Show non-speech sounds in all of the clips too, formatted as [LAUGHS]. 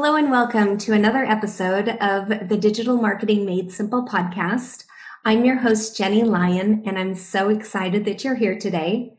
Hello and welcome to another episode of the Digital Marketing Made Simple podcast. I'm your host, Jenny Lyon, and I'm so excited that you're here today.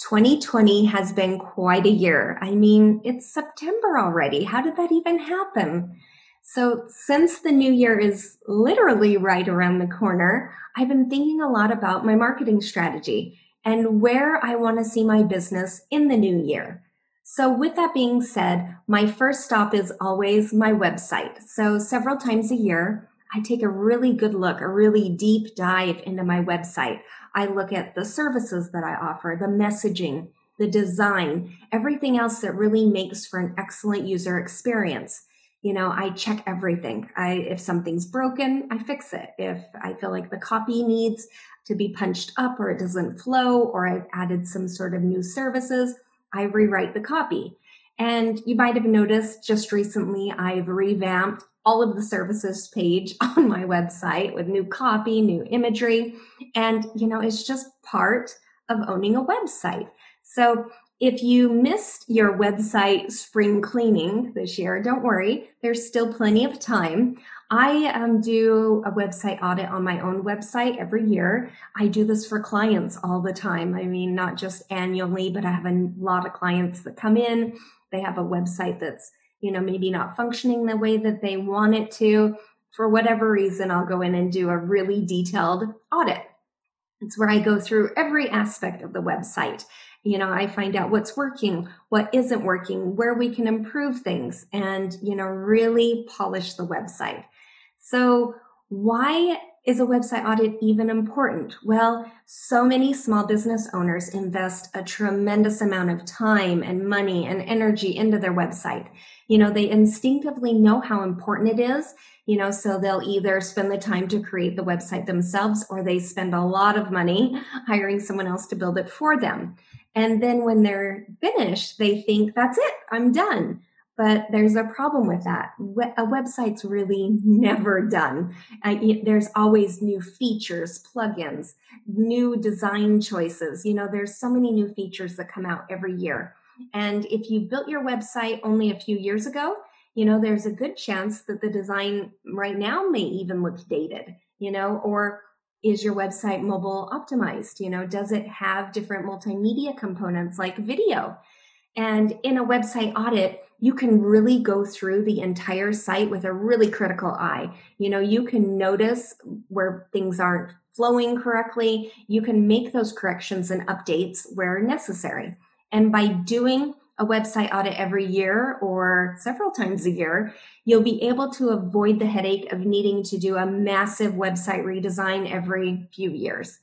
2020 has been quite a year. I mean, it's September already. How did that even happen? So, since the new year is literally right around the corner, I've been thinking a lot about my marketing strategy and where I want to see my business in the new year. So, with that being said, my first stop is always my website. So, several times a year, I take a really good look, a really deep dive into my website. I look at the services that I offer, the messaging, the design, everything else that really makes for an excellent user experience. You know, I check everything. I if something's broken, I fix it. If I feel like the copy needs to be punched up or it doesn't flow or I've added some sort of new services, I rewrite the copy. And you might have noticed just recently I've revamped all of the services page [LAUGHS] on my website with new copy, new imagery. And, you know, it's just part of owning a website. So if you missed your website spring cleaning this year, don't worry, there's still plenty of time. I um, do a website audit on my own website every year. I do this for clients all the time. I mean, not just annually, but I have a lot of clients that come in. They have a website that's, you know, maybe not functioning the way that they want it to. For whatever reason, I'll go in and do a really detailed audit. It's where I go through every aspect of the website you know i find out what's working what isn't working where we can improve things and you know really polish the website so why is a website audit even important? Well, so many small business owners invest a tremendous amount of time and money and energy into their website. You know, they instinctively know how important it is, you know, so they'll either spend the time to create the website themselves or they spend a lot of money hiring someone else to build it for them. And then when they're finished, they think, that's it, I'm done. But there's a problem with that. A website's really [LAUGHS] never done. There's always new features, plugins, new design choices. You know, there's so many new features that come out every year. And if you built your website only a few years ago, you know, there's a good chance that the design right now may even look dated, you know, or is your website mobile optimized? You know, does it have different multimedia components like video? And in a website audit, you can really go through the entire site with a really critical eye. You know, you can notice where things aren't flowing correctly. You can make those corrections and updates where necessary. And by doing a website audit every year or several times a year, you'll be able to avoid the headache of needing to do a massive website redesign every few years.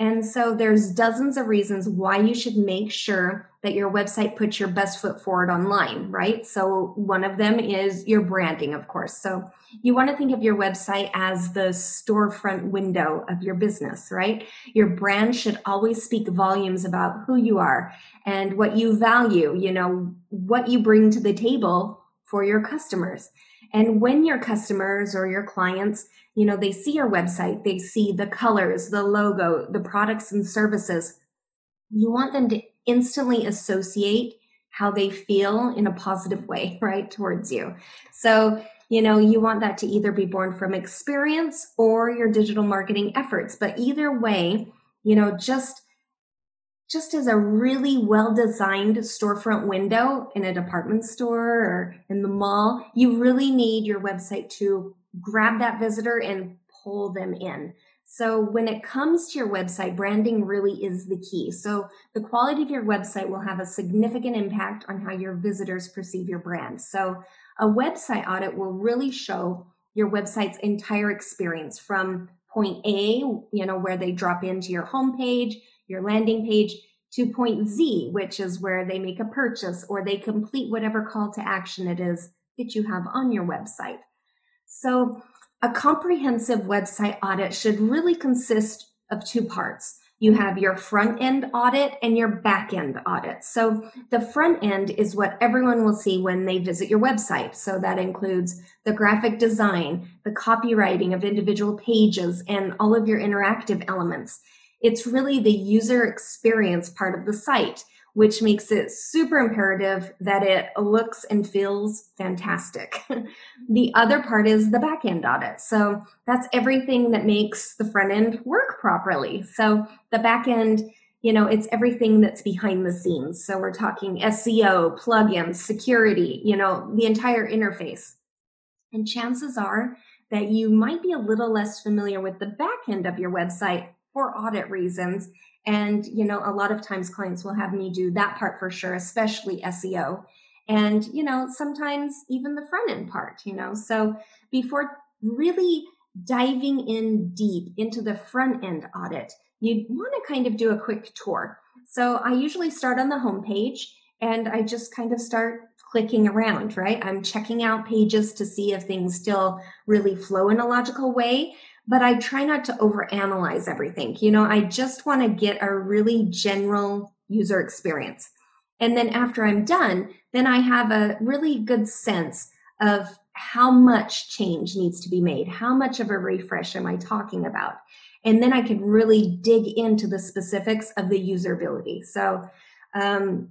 And so there's dozens of reasons why you should make sure that your website puts your best foot forward online, right? So one of them is your branding, of course. So you want to think of your website as the storefront window of your business, right? Your brand should always speak volumes about who you are and what you value, you know, what you bring to the table for your customers. And when your customers or your clients, you know, they see your website, they see the colors, the logo, the products and services, you want them to instantly associate how they feel in a positive way, [LAUGHS] right, towards you. So, you know, you want that to either be born from experience or your digital marketing efforts. But either way, you know, just just as a really well designed storefront window in a department store or in the mall, you really need your website to grab that visitor and pull them in. So when it comes to your website, branding really is the key. So the quality of your website will have a significant impact on how your visitors perceive your brand. So a website audit will really show your website's entire experience from point A, you know, where they drop into your homepage, your landing page, to point Z, which is where they make a purchase or they complete whatever call to action it is that you have on your website. So a comprehensive website audit should really consist of two parts. You have your front end audit and your back end audit. So the front end is what everyone will see when they visit your website. So that includes the graphic design, the copywriting of individual pages, and all of your interactive elements. It's really the user experience part of the site which makes it super imperative that it looks and feels fantastic. [LAUGHS] the other part is the back end audit. So that's everything that makes the front end work properly. So the back end, you know, it's everything that's behind the scenes. So we're talking SEO, plugins, security, you know, the entire interface. And chances are that you might be a little less familiar with the back end of your website for audit reasons and, you know, a lot of times clients will have me do that part for sure, especially SEO. And, you know, sometimes even the front end part, you know. So before really diving in deep into the front end audit, you want to kind of do a quick tour. So I usually start on the homepage and I just kind of start clicking around, right? I'm checking out pages to see if things still really flow in a logical way but I try not to overanalyze everything. You know, I just want to get a really general user experience. And then after I'm done, then I have a really good sense of how much change needs to be made. How much of a refresh am I talking about? And then I can really dig into the specifics of the usability. So um,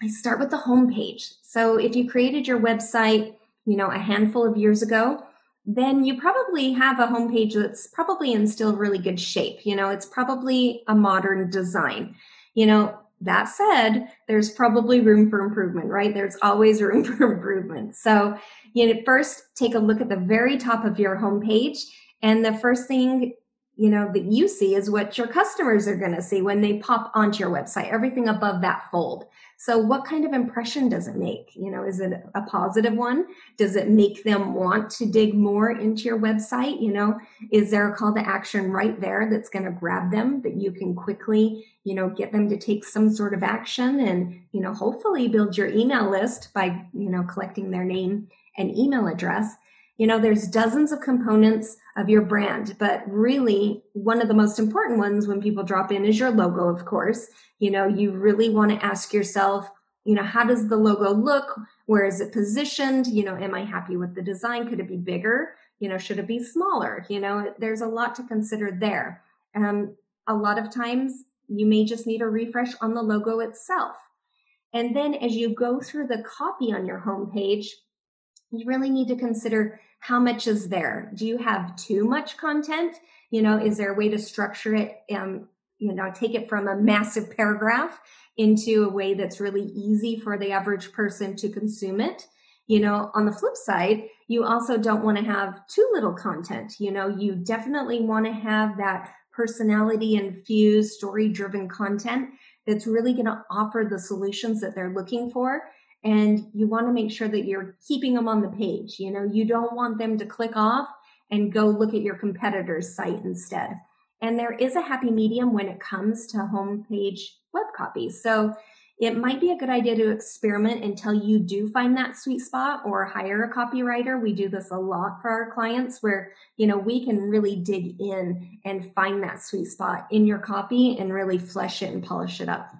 I start with the homepage. So if you created your website, you know, a handful of years ago, then you probably have a homepage that's probably in still really good shape. You know, it's probably a modern design. You know, that said, there's probably room for improvement, right? There's always [LAUGHS] room for improvement. So, you know, first take a look at the very top of your homepage. And the first thing, you know, that you see is what your customers are going to see when they pop onto your website, everything above that fold. So what kind of impression does it make? You know, is it a positive one? Does it make them want to dig more into your website? You know, is there a call to action right there that's going to grab them that you can quickly, you know, get them to take some sort of action and, you know, hopefully build your email list by, you know, collecting their name and email address you know, there's dozens of components of your brand, but really one of the most important ones when people drop in is your logo, of course. You know, you really want to ask yourself, you know, how does the logo look? Where is it positioned? You know, am I happy with the design? Could it be bigger? You know, should it be smaller? You know, there's a lot to consider there. Um, a lot of times you may just need a refresh on the logo itself. And then as you go through the copy on your homepage, you really need to consider how much is there. Do you have too much content? You know, is there a way to structure it? Um, you know, take it from a massive paragraph into a way that's really easy for the average person to consume it. You know, on the flip side, you also don't want to have too little content. You know, you definitely want to have that personality infused, story driven content that's really going to offer the solutions that they're looking for and you want to make sure that you're keeping them on the page. You know, you don't want them to click off and go look at your competitor's site instead. And there is a happy medium when it comes to homepage web copy. So it might be a good idea to experiment until you do find that sweet spot or hire a copywriter. We do this a lot for our clients where, you know, we can really dig in and find that sweet spot in your copy and really flesh it and polish it up.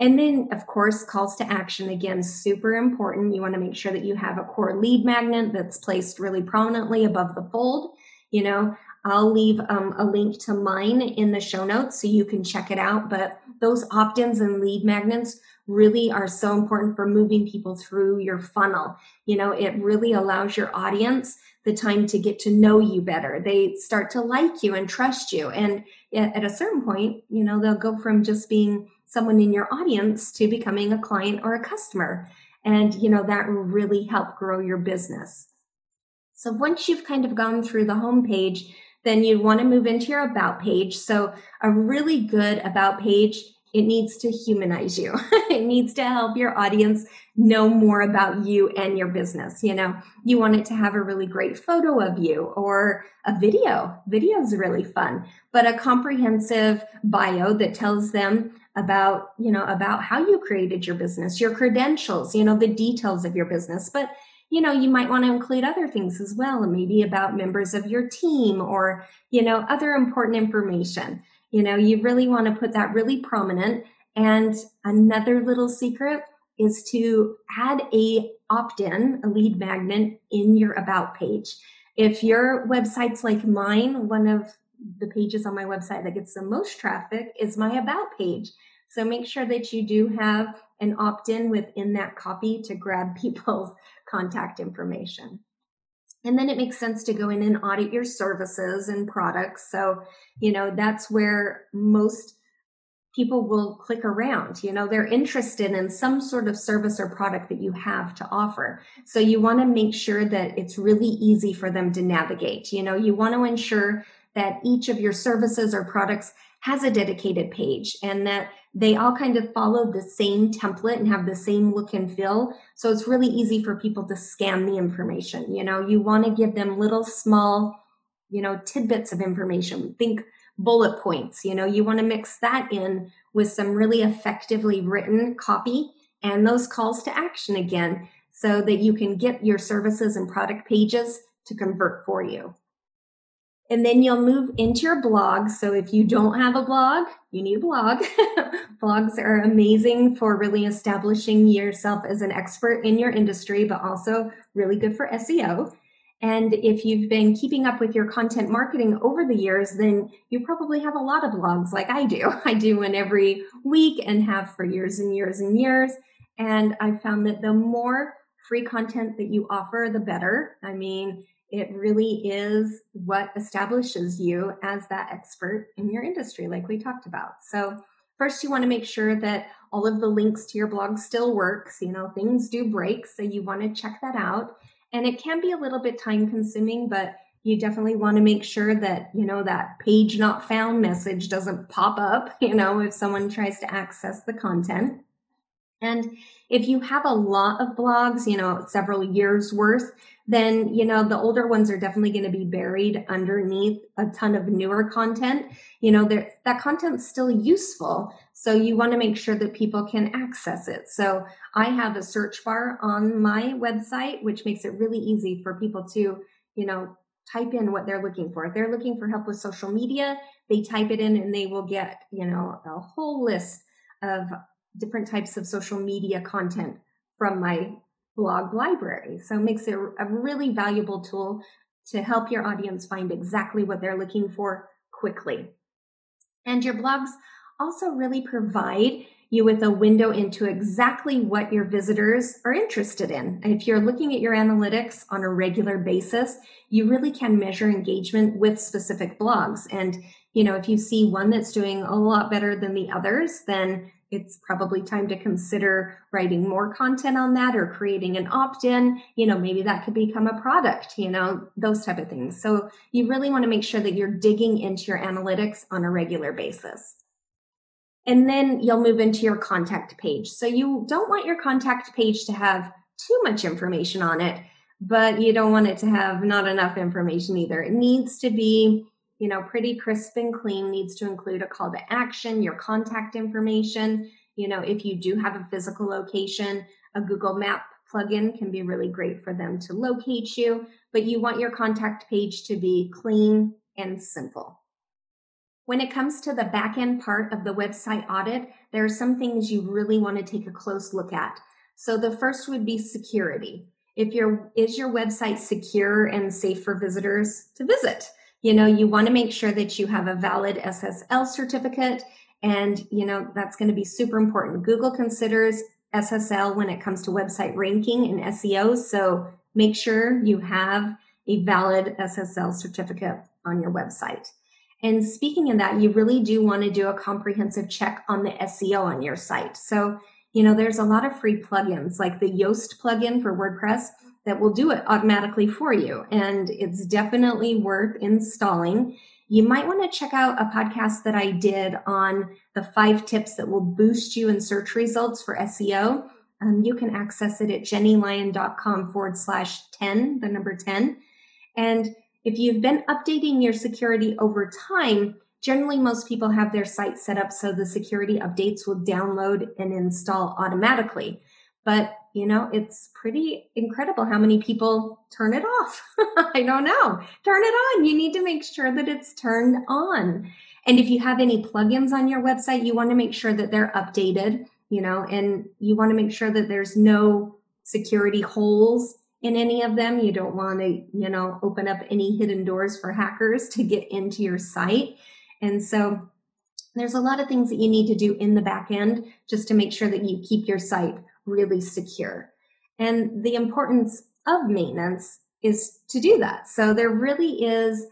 And then, of course, calls to action again, super important. You want to make sure that you have a core lead magnet that's placed really prominently above the fold. You know, I'll leave um, a link to mine in the show notes so you can check it out. But those opt ins and lead magnets really are so important for moving people through your funnel. You know, it really allows your audience the time to get to know you better. They start to like you and trust you. And at a certain point, you know, they'll go from just being someone in your audience to becoming a client or a customer. And, you know, that will really help grow your business. So once you've kind of gone through the home page, then you'd want to move into your about page. So a really good about page it needs to humanize you. [LAUGHS] it needs to help your audience know more about you and your business. You know, you want it to have a really great photo of you or a video. Video is really fun, but a comprehensive bio that tells them about, you know, about how you created your business, your credentials, you know, the details of your business. But you know, you might want to include other things as well, and maybe about members of your team or, you know, other important information. You know, you really want to put that really prominent. And another little secret is to add a opt-in, a lead magnet in your about page. If your website's like mine, one of the pages on my website that gets the most traffic is my about page. So make sure that you do have an opt-in within that copy to grab [LAUGHS] people's contact information. And then it makes sense to go in and audit your services and products. So, you know, that's where most people will click around. You know, they're interested in some sort of service or product that you have to offer. So you want to make sure that it's really easy for them to navigate. You know, you want to ensure that each of your services or products has a dedicated page and that they all kind of follow the same template and have the same look and feel. So it's really easy for people to scan the information. You know, you want to give them little small, you know, tidbits of information. Think bullet points. You know, you want to mix that in with some really effectively written copy and those calls to action again so that you can get your services and product pages to convert for you. And then you'll move into your blog. So if you don't have a blog, you need a blog. [LAUGHS] Blogs are amazing for really establishing yourself as an expert in your industry, but also really good for SEO. And if you've been keeping up with your content marketing over the years, then you probably have a lot of blogs like I do. [LAUGHS] I do one every week and have for years and years and years. And I found that the more free content that you offer, the better. I mean, it really is what establishes you as that expert in your industry, like we talked about. So, first, you want to make sure that all of the links to your blog still works. You know, things do break, so you want to check that out. And it can be a little bit time consuming, but you definitely want to make sure that, you know, that page not found message doesn't pop up, [LAUGHS] you know, if someone tries to access the content. And if you have a lot of blogs, you know, several years worth, then, you know, the older ones are definitely going to be buried underneath a ton of newer content. You know, that content's still useful. So you want to make sure that people can access it. So I have a search bar on my website, which makes it really easy for people to, you know, type in what they're looking for. If they're looking for help with social media, they type it in and they will get, you know, a whole list of different types of social media content from my blog library. So it makes it a really valuable tool to help your audience find exactly what they're looking for quickly. And your blogs also really provide you with a window into exactly what your visitors are interested in. If you're looking at your analytics on a regular basis, you really can measure engagement with specific blogs. And, you know, if you see one that's doing a lot better than the others, then it's probably time to consider writing more content on that or creating an opt-in. You know maybe that could become a product you know those type of things. So you really want to make sure that you're digging into your analytics on a regular basis. And then you'll move into your contact page. So you don't want your contact page to have too much information on it but you don't want it to have not enough information either. It needs to be you know, pretty crisp and clean needs to include a call to action, your contact information. You know, if you do have a physical location, a Google Map plugin can be really great for them to locate you, but you want your contact page to be clean and simple. When it comes to the back end part of the website audit, there are some things you really want to take a close look at. So the first would be security. If your is your website secure and safe for visitors to visit? You know, you want to make sure that you have a valid SSL certificate. And, you know, that's going to be super important. Google considers SSL when it comes to website ranking and SEO. So make sure you have a valid SSL certificate on your website. And speaking of that, you really do want to do a comprehensive check on the SEO on your site. So, you know, there's a lot of free plugins like the Yoast plugin for WordPress that will do it automatically for you. And it's definitely worth installing. You might want to check out a podcast that I did on the five tips that will boost you in search results for SEO. Um, you can access it at jennylyon.com forward slash 10, the number 10. And if you've been updating your security over time, generally most people have their site set up so the security updates will download and install automatically. But you know, it's pretty incredible how many people turn it off. [LAUGHS] I don't know. Turn it on. You need to make sure that it's turned on. And if you have any plugins on your website, you want to make sure that they're updated, you know, and you want to make sure that there's no security holes in any of them. You don't want to, you know, open up any hidden doors for hackers to get into your site. And so there's a lot of things that you need to do in the back end just to make sure that you keep your site really secure. And the importance of maintenance is to do that. So there really is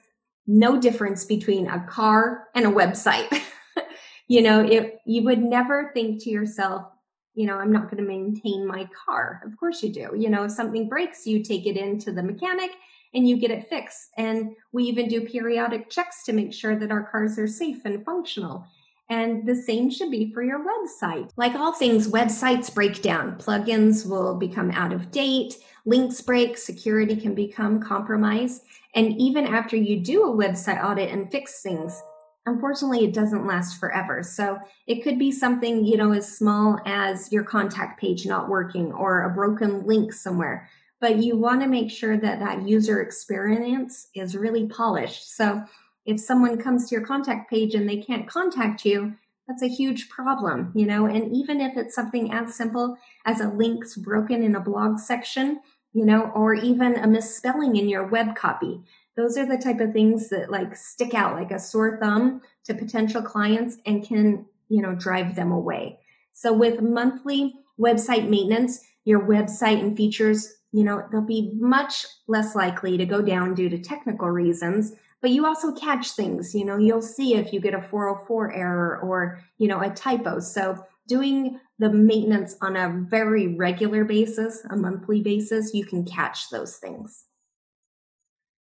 no difference between a car and a website. [LAUGHS] you know, if you would never think to yourself, you know, I'm not going to maintain my car. Of course you do. You know, if something breaks, you take it into the mechanic and you get it fixed. And we even do periodic checks to make sure that our cars are safe and functional. And the same should be for your website. Like all things, websites break down. Plugins will become out of date, links break, security can become compromised. And even after you do a website audit and fix things, unfortunately, it doesn't last forever. So it could be something, you know, as small as your contact page not working or a broken link somewhere. But you want to make sure that that user experience is really polished. So if someone comes to your contact page and they can't contact you, that's a huge problem, you know, and even if it's something as simple as a link's broken in a blog section, you know, or even a misspelling in your web copy. Those are the type of things that like stick out like a sore thumb to potential clients and can, you know, drive them away. So with monthly website maintenance, your website and features, you know, they'll be much less likely to go down due to technical reasons but you also catch things you know you'll see if you get a 404 error or you know a typo. So doing the maintenance on a very regular basis a monthly basis you can catch those things.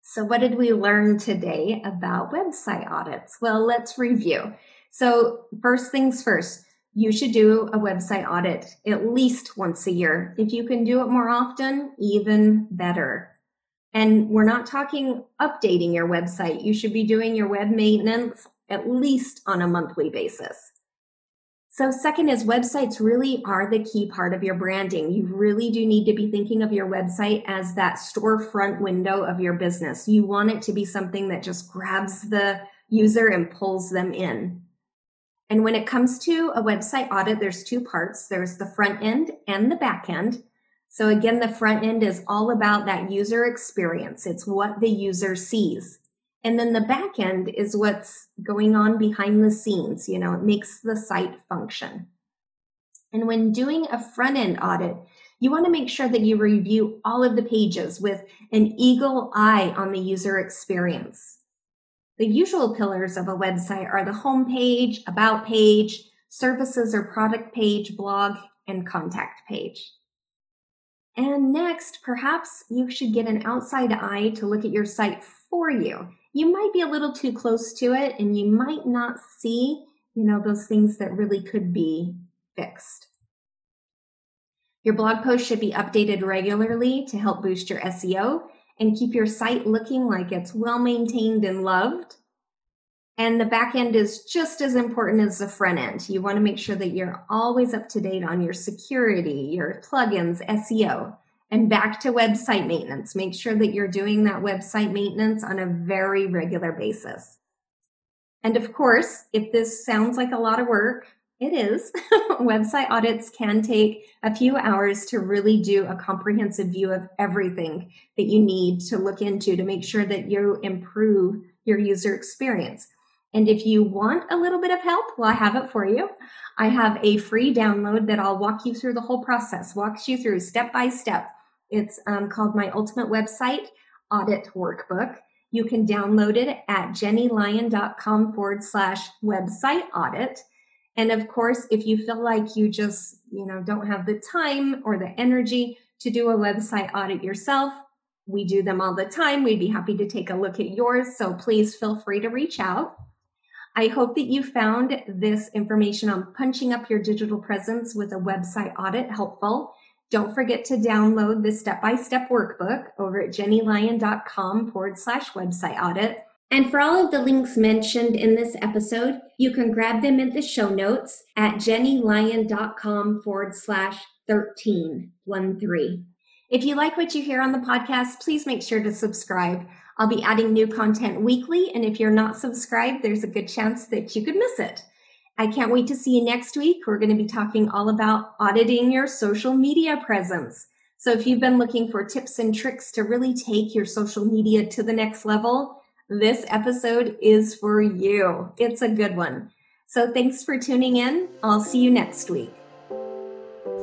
So what did we learn today about website audits? Well let's review. So first things first you should do a website audit at least once a year. If you can do it more often even better and we're not talking updating your website. You should be doing your web maintenance at least on a monthly basis. So, second is websites really are the key part of your branding. You really do need to be thinking of your website as that storefront window of your business. You want it to be something that just grabs the user and pulls them in. And when it comes to a website audit, there's two parts there's the front end and the back end. So again, the front end is all about that user experience. It's what the user sees. And then the back end is what's going on behind the scenes. You know, it makes the site function. And when doing a front end audit, you want to make sure that you review all of the pages with an eagle eye on the user experience. The usual pillars of a website are the home page, about page, services or product page, blog, and contact page. And next, perhaps you should get an outside eye to look at your site for you. You might be a little too close to it and you might not see, you know, those things that really could be fixed. Your blog post should be updated regularly to help boost your SEO and keep your site looking like it's well maintained and loved. And the back end is just as important as the front end. You want to make sure that you're always up to date on your security, your plugins, SEO. And back to website maintenance. Make sure that you're doing that website maintenance on a very regular basis. And of course, if this sounds like a lot of work, it is. [LAUGHS] website audits can take a few hours to really do a comprehensive view of everything that you need to look into to make sure that you improve your user experience. And if you want a little bit of help, well, I have it for you. I have a free download that I'll walk you through the whole process, walks you through step by step. It's um, called my ultimate website audit workbook. You can download it at jennylyon.com forward slash website audit. And of course, if you feel like you just, you know, don't have the time or the energy to do a website audit yourself, we do them all the time. We'd be happy to take a look at yours. So please feel free to reach out. I hope that you found this information on punching up your digital presence with a website audit helpful. Don't forget to download the step by step workbook over at jennylyon.com forward slash website audit. And for all of the links mentioned in this episode, you can grab them in the show notes at jennylyon.com forward slash 1313. If you like what you hear on the podcast, please make sure to subscribe. I'll be adding new content weekly, and if you're not subscribed, there's a good chance that you could miss it. I can't wait to see you next week. We're going to be talking all about auditing your social media presence. So if you've been looking for tips and tricks to really take your social media to the next level, this episode is for you. It's a good one. So thanks for tuning in. I'll see you next week.